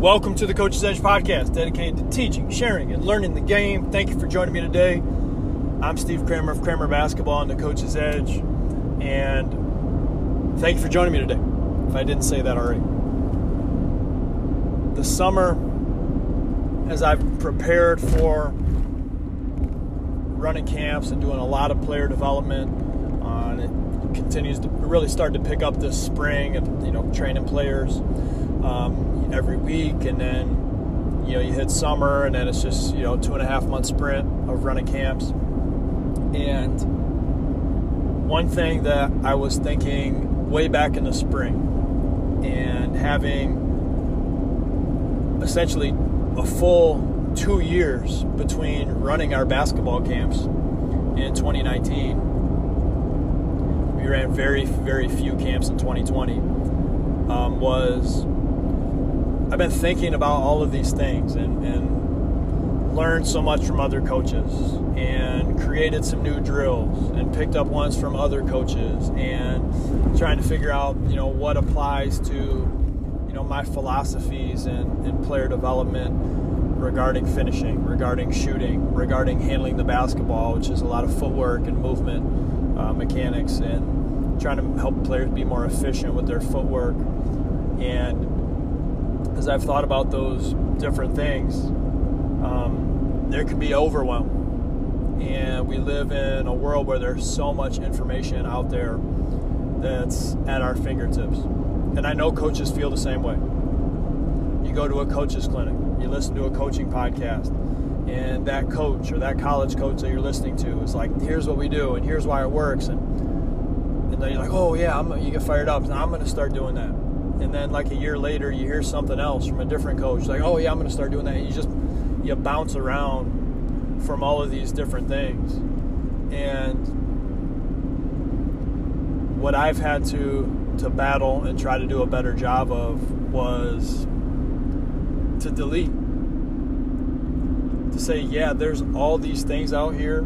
Welcome to the Coach's Edge podcast, dedicated to teaching, sharing, and learning the game. Thank you for joining me today. I'm Steve Kramer of Kramer Basketball on the Coach's Edge, and thank you for joining me today. If I didn't say that already, the summer, as I've prepared for running camps and doing a lot of player development, uh, on it continues to really start to pick up this spring, and you know, training players. Um, every week, and then you know you hit summer, and then it's just you know two and a half month sprint of running camps. And one thing that I was thinking way back in the spring, and having essentially a full two years between running our basketball camps in 2019. We ran very, very few camps in 2020. Um, was I've been thinking about all of these things and, and learned so much from other coaches and created some new drills and picked up ones from other coaches and trying to figure out, you know, what applies to, you know, my philosophies and, and player development regarding finishing, regarding shooting, regarding handling the basketball, which is a lot of footwork and movement uh, mechanics, and trying to help players be more efficient with their footwork. And as I've thought about those different things, um, there can be overwhelm. And we live in a world where there's so much information out there that's at our fingertips. And I know coaches feel the same way. You go to a coach's clinic, you listen to a coaching podcast, and that coach or that college coach that you're listening to is like, here's what we do, and here's why it works. And, and then you're like, oh, yeah, I'm, you get fired up. I'm going to start doing that and then like a year later you hear something else from a different coach like oh yeah i'm going to start doing that. And you just you bounce around from all of these different things. And what i've had to to battle and try to do a better job of was to delete. To say yeah there's all these things out here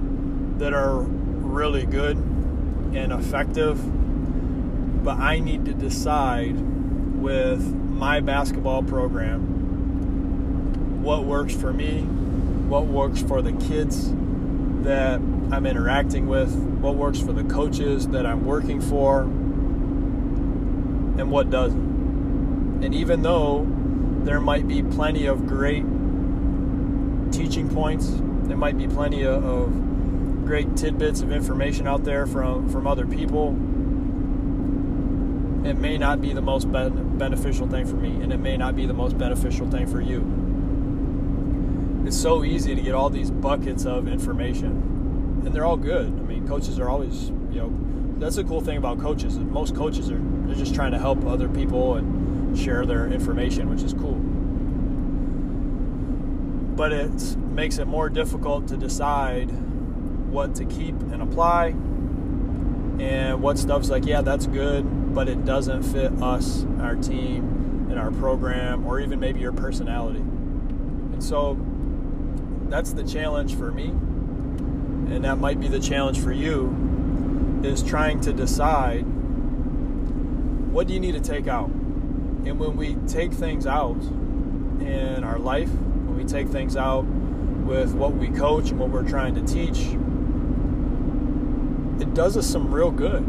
that are really good and effective but i need to decide with my basketball program, what works for me, what works for the kids that I'm interacting with, what works for the coaches that I'm working for, and what doesn't. And even though there might be plenty of great teaching points, there might be plenty of, great tidbits of information out there from, from other people it may not be the most ben- beneficial thing for me, and it may not be the most beneficial thing for you. It's so easy to get all these buckets of information, and they're all good. I mean, coaches are always, you know, that's the cool thing about coaches. Most coaches are they're just trying to help other people and share their information, which is cool. But it makes it more difficult to decide what to keep and apply, and what stuff's like, yeah, that's good but it doesn't fit us, our team, and our program, or even maybe your personality. And so that's the challenge for me, and that might be the challenge for you, is trying to decide what do you need to take out. And when we take things out in our life, when we take things out with what we coach and what we're trying to teach, it does us some real good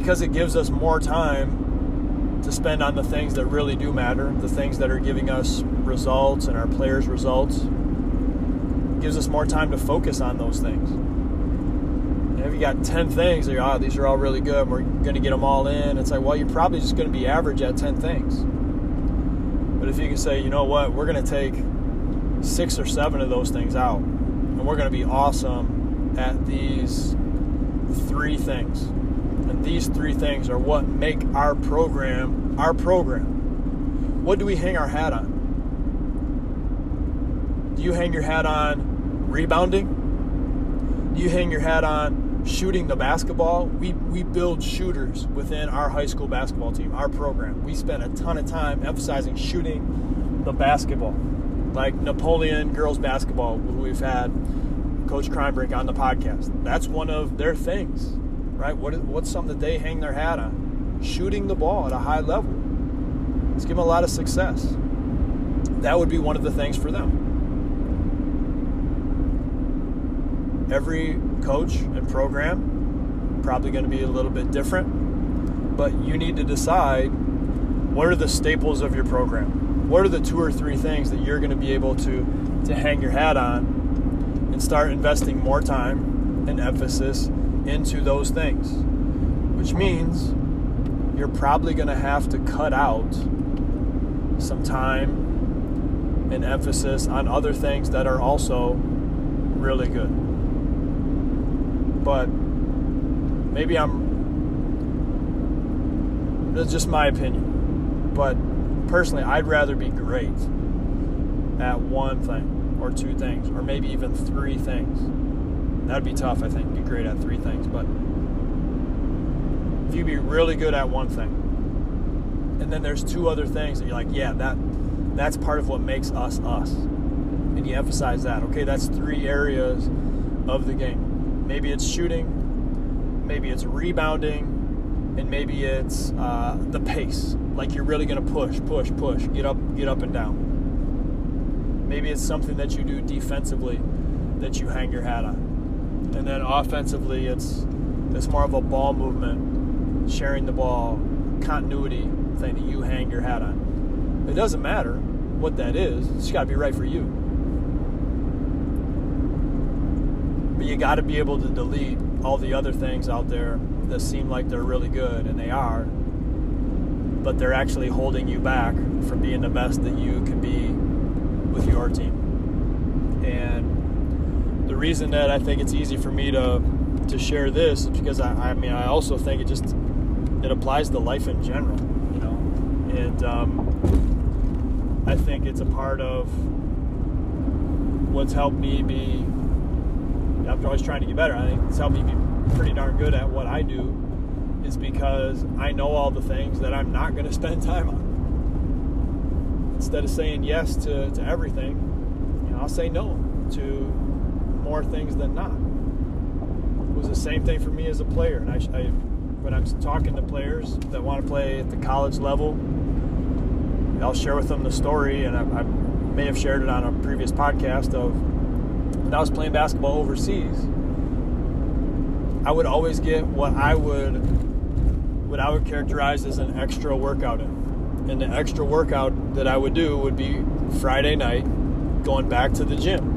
because it gives us more time to spend on the things that really do matter, the things that are giving us results and our players' results. It gives us more time to focus on those things. And if you got 10 things, you're, oh, these are all really good, we're going to get them all in, it's like, well, you're probably just going to be average at 10 things. But if you can say, you know what, we're going to take six or seven of those things out, and we're going to be awesome at these three things these three things are what make our program our program. What do we hang our hat on? Do you hang your hat on rebounding? Do you hang your hat on shooting the basketball? We, we build shooters within our high school basketball team, our program. We spend a ton of time emphasizing shooting the basketball. Like Napoleon girls basketball, we've had Coach Kreinbrink on the podcast. That's one of their things right? What's something that they hang their hat on? Shooting the ball at a high level. It's given a lot of success. that would be one of the things for them. Every coach and program probably going to be a little bit different, but you need to decide what are the staples of your program? What are the two or three things that you're going to be able to to hang your hat on and start investing more time and emphasis into those things? Which means you're probably going to have to cut out some time and emphasis on other things that are also really good. But maybe I'm, that's just my opinion. But personally, I'd rather be great at one thing or two things or maybe even three things. That'd be tough, I think, be great at three things. But if you be really good at one thing, and then there's two other things that you're like, yeah, that that's part of what makes us us. And you emphasize that. Okay, that's three areas of the game. Maybe it's shooting, maybe it's rebounding, and maybe it's uh, the pace. Like you're really to push, push, push, get up, get up and down. Maybe it's something that you do defensively that you hang your hat on, and then offensively, it's it's more of a ball movement, sharing the ball, continuity thing that you hang your hat on. It doesn't matter what that is, it's got to be right for you. But you got to be able to delete all the other things out there that seem like they're really good, and they are, but they're actually holding you back from being the best that you can be with your team. Reason that I think it's easy for me to to share this is because I, I mean I also think it just it applies to life in general, you know, and um, I think it's a part of what's helped me be. I'm always trying to get better. I think it's helped me be pretty darn good at what I do, is because I know all the things that I'm not going to spend time on. Instead of saying yes to, to everything, you know, I'll say no to more things than not. It was the same thing for me as a player, and I, I when I'm talking to players that want to play at the college level, I'll share with them the story, and I, I may have shared it on a previous podcast of when I was playing basketball overseas. I would always get what I would what I would characterize as an extra workout in. And the extra workout that I would do would be Friday night going back to the gym.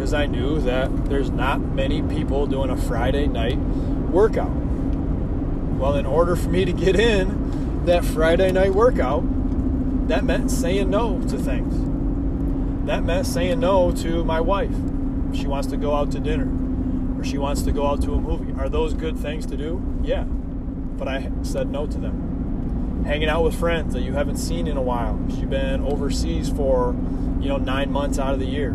Because I knew that there's not many people doing a Friday night workout. Well, in order for me to get in that Friday night workout, that meant saying no to things. That meant saying no to my wife. She wants to go out to dinner or she wants to go out to a movie. Are those good things to do? Yeah. But I said no to them. Hanging out with friends that you haven't seen in a while. You've been overseas for, you know, nine months out of the year.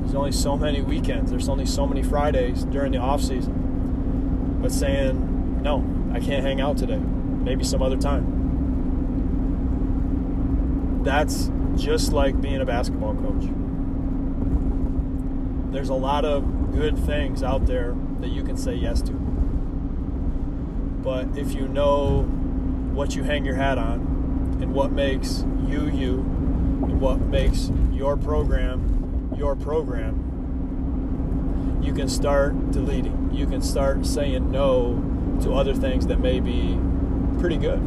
There's only so many weekends. There's only so many Fridays during the off season. But saying, no, I can't hang out today. Maybe some other time. That's just like being a basketball coach. There's a lot of good things out there that you can say yes to. But if you know what you hang your hat on and what makes you you and what makes your program your program, you can start deleting. You can start saying no to other things that may be pretty good.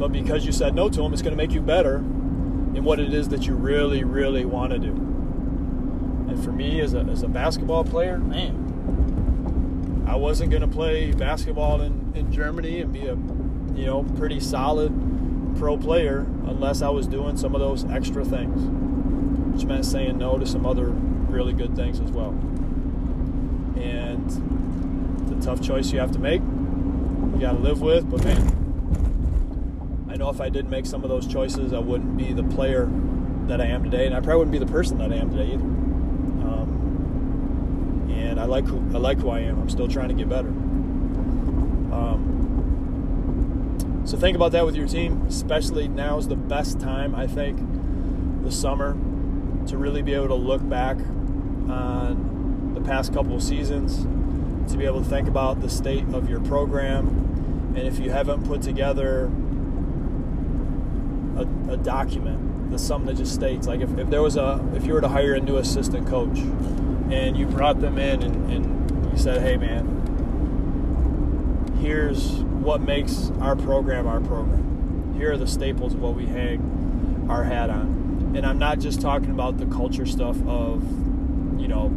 But because you said no to them, it's going to make you better in what it is that you really, really want to do. And for me, as a, as a basketball player, man, I wasn't going to play basketball in, in Germany and be a, you know, pretty solid pro player unless I was doing some of those extra things, which meant saying no to some other really good things as well. And the tough choice you have to make, you got to live with, but man, I know if I didn't make some of those choices, I wouldn't be the player that I am today, and I probably wouldn't be the person that I am today either. Um, and I like who I like who I am. I'm still trying to get better. Um, so think about that with your team. Especially now is the best time I think, the summer, to really be able to look back on the past couple of seasons, to be able to think about the state of your program, and if you haven't put together a, a document, that's something that just states like if, if there was a if you were to hire a new assistant coach and you brought them in and, and you said, hey man, here's what makes our program our program. Here are the staples of what we hang our hat on. And I'm not just talking about the culture stuff of, you know,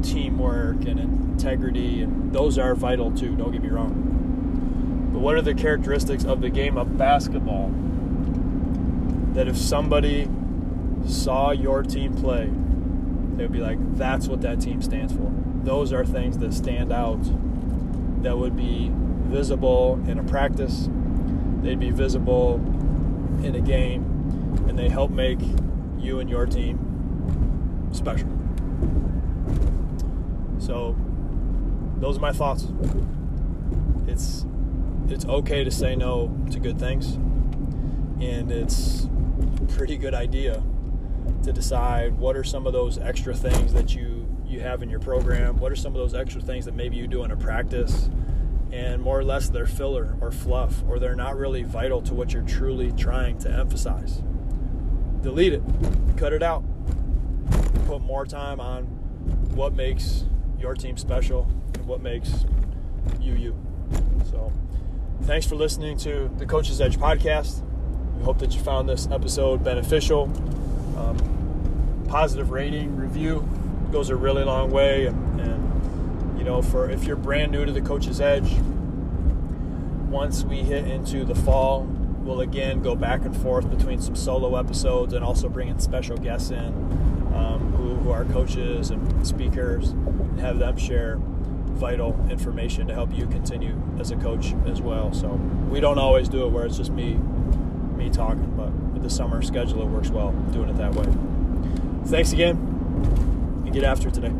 teamwork and integrity, and those are vital too, don't get me wrong. But what are the characteristics of the game of basketball that if somebody saw your team play, they would be like, that's what that team stands for. Those are things that stand out that would be visible in a practice, they'd be visible in a game, and they help make you and your team special. So, those are my thoughts. It's it's okay to say no to good things, and it's a pretty good idea to decide what are some of those extra things that you you have in your program. What are some of those extra things that maybe you do in a practice, and more or less they're filler or fluff, or they're not really vital to what you're truly trying to emphasize. Delete it, cut it out, put more time on what makes your team special and what makes you you. So, thanks for listening to the Coach's Edge podcast. We hope that you found this episode beneficial. Um, positive rating, review goes a really long way. And, and, you know, for if you're brand new to the Coach's Edge, once we hit into the fall, we'll again go back and forth between some solo episodes and also bringing special guests in um, who, who are coaches and speakers and have them share vital information to help you continue as a coach as well. So we don't always do it where it's just me me talking, but with the summer schedule it works well doing it that way. Thanks again and get after today.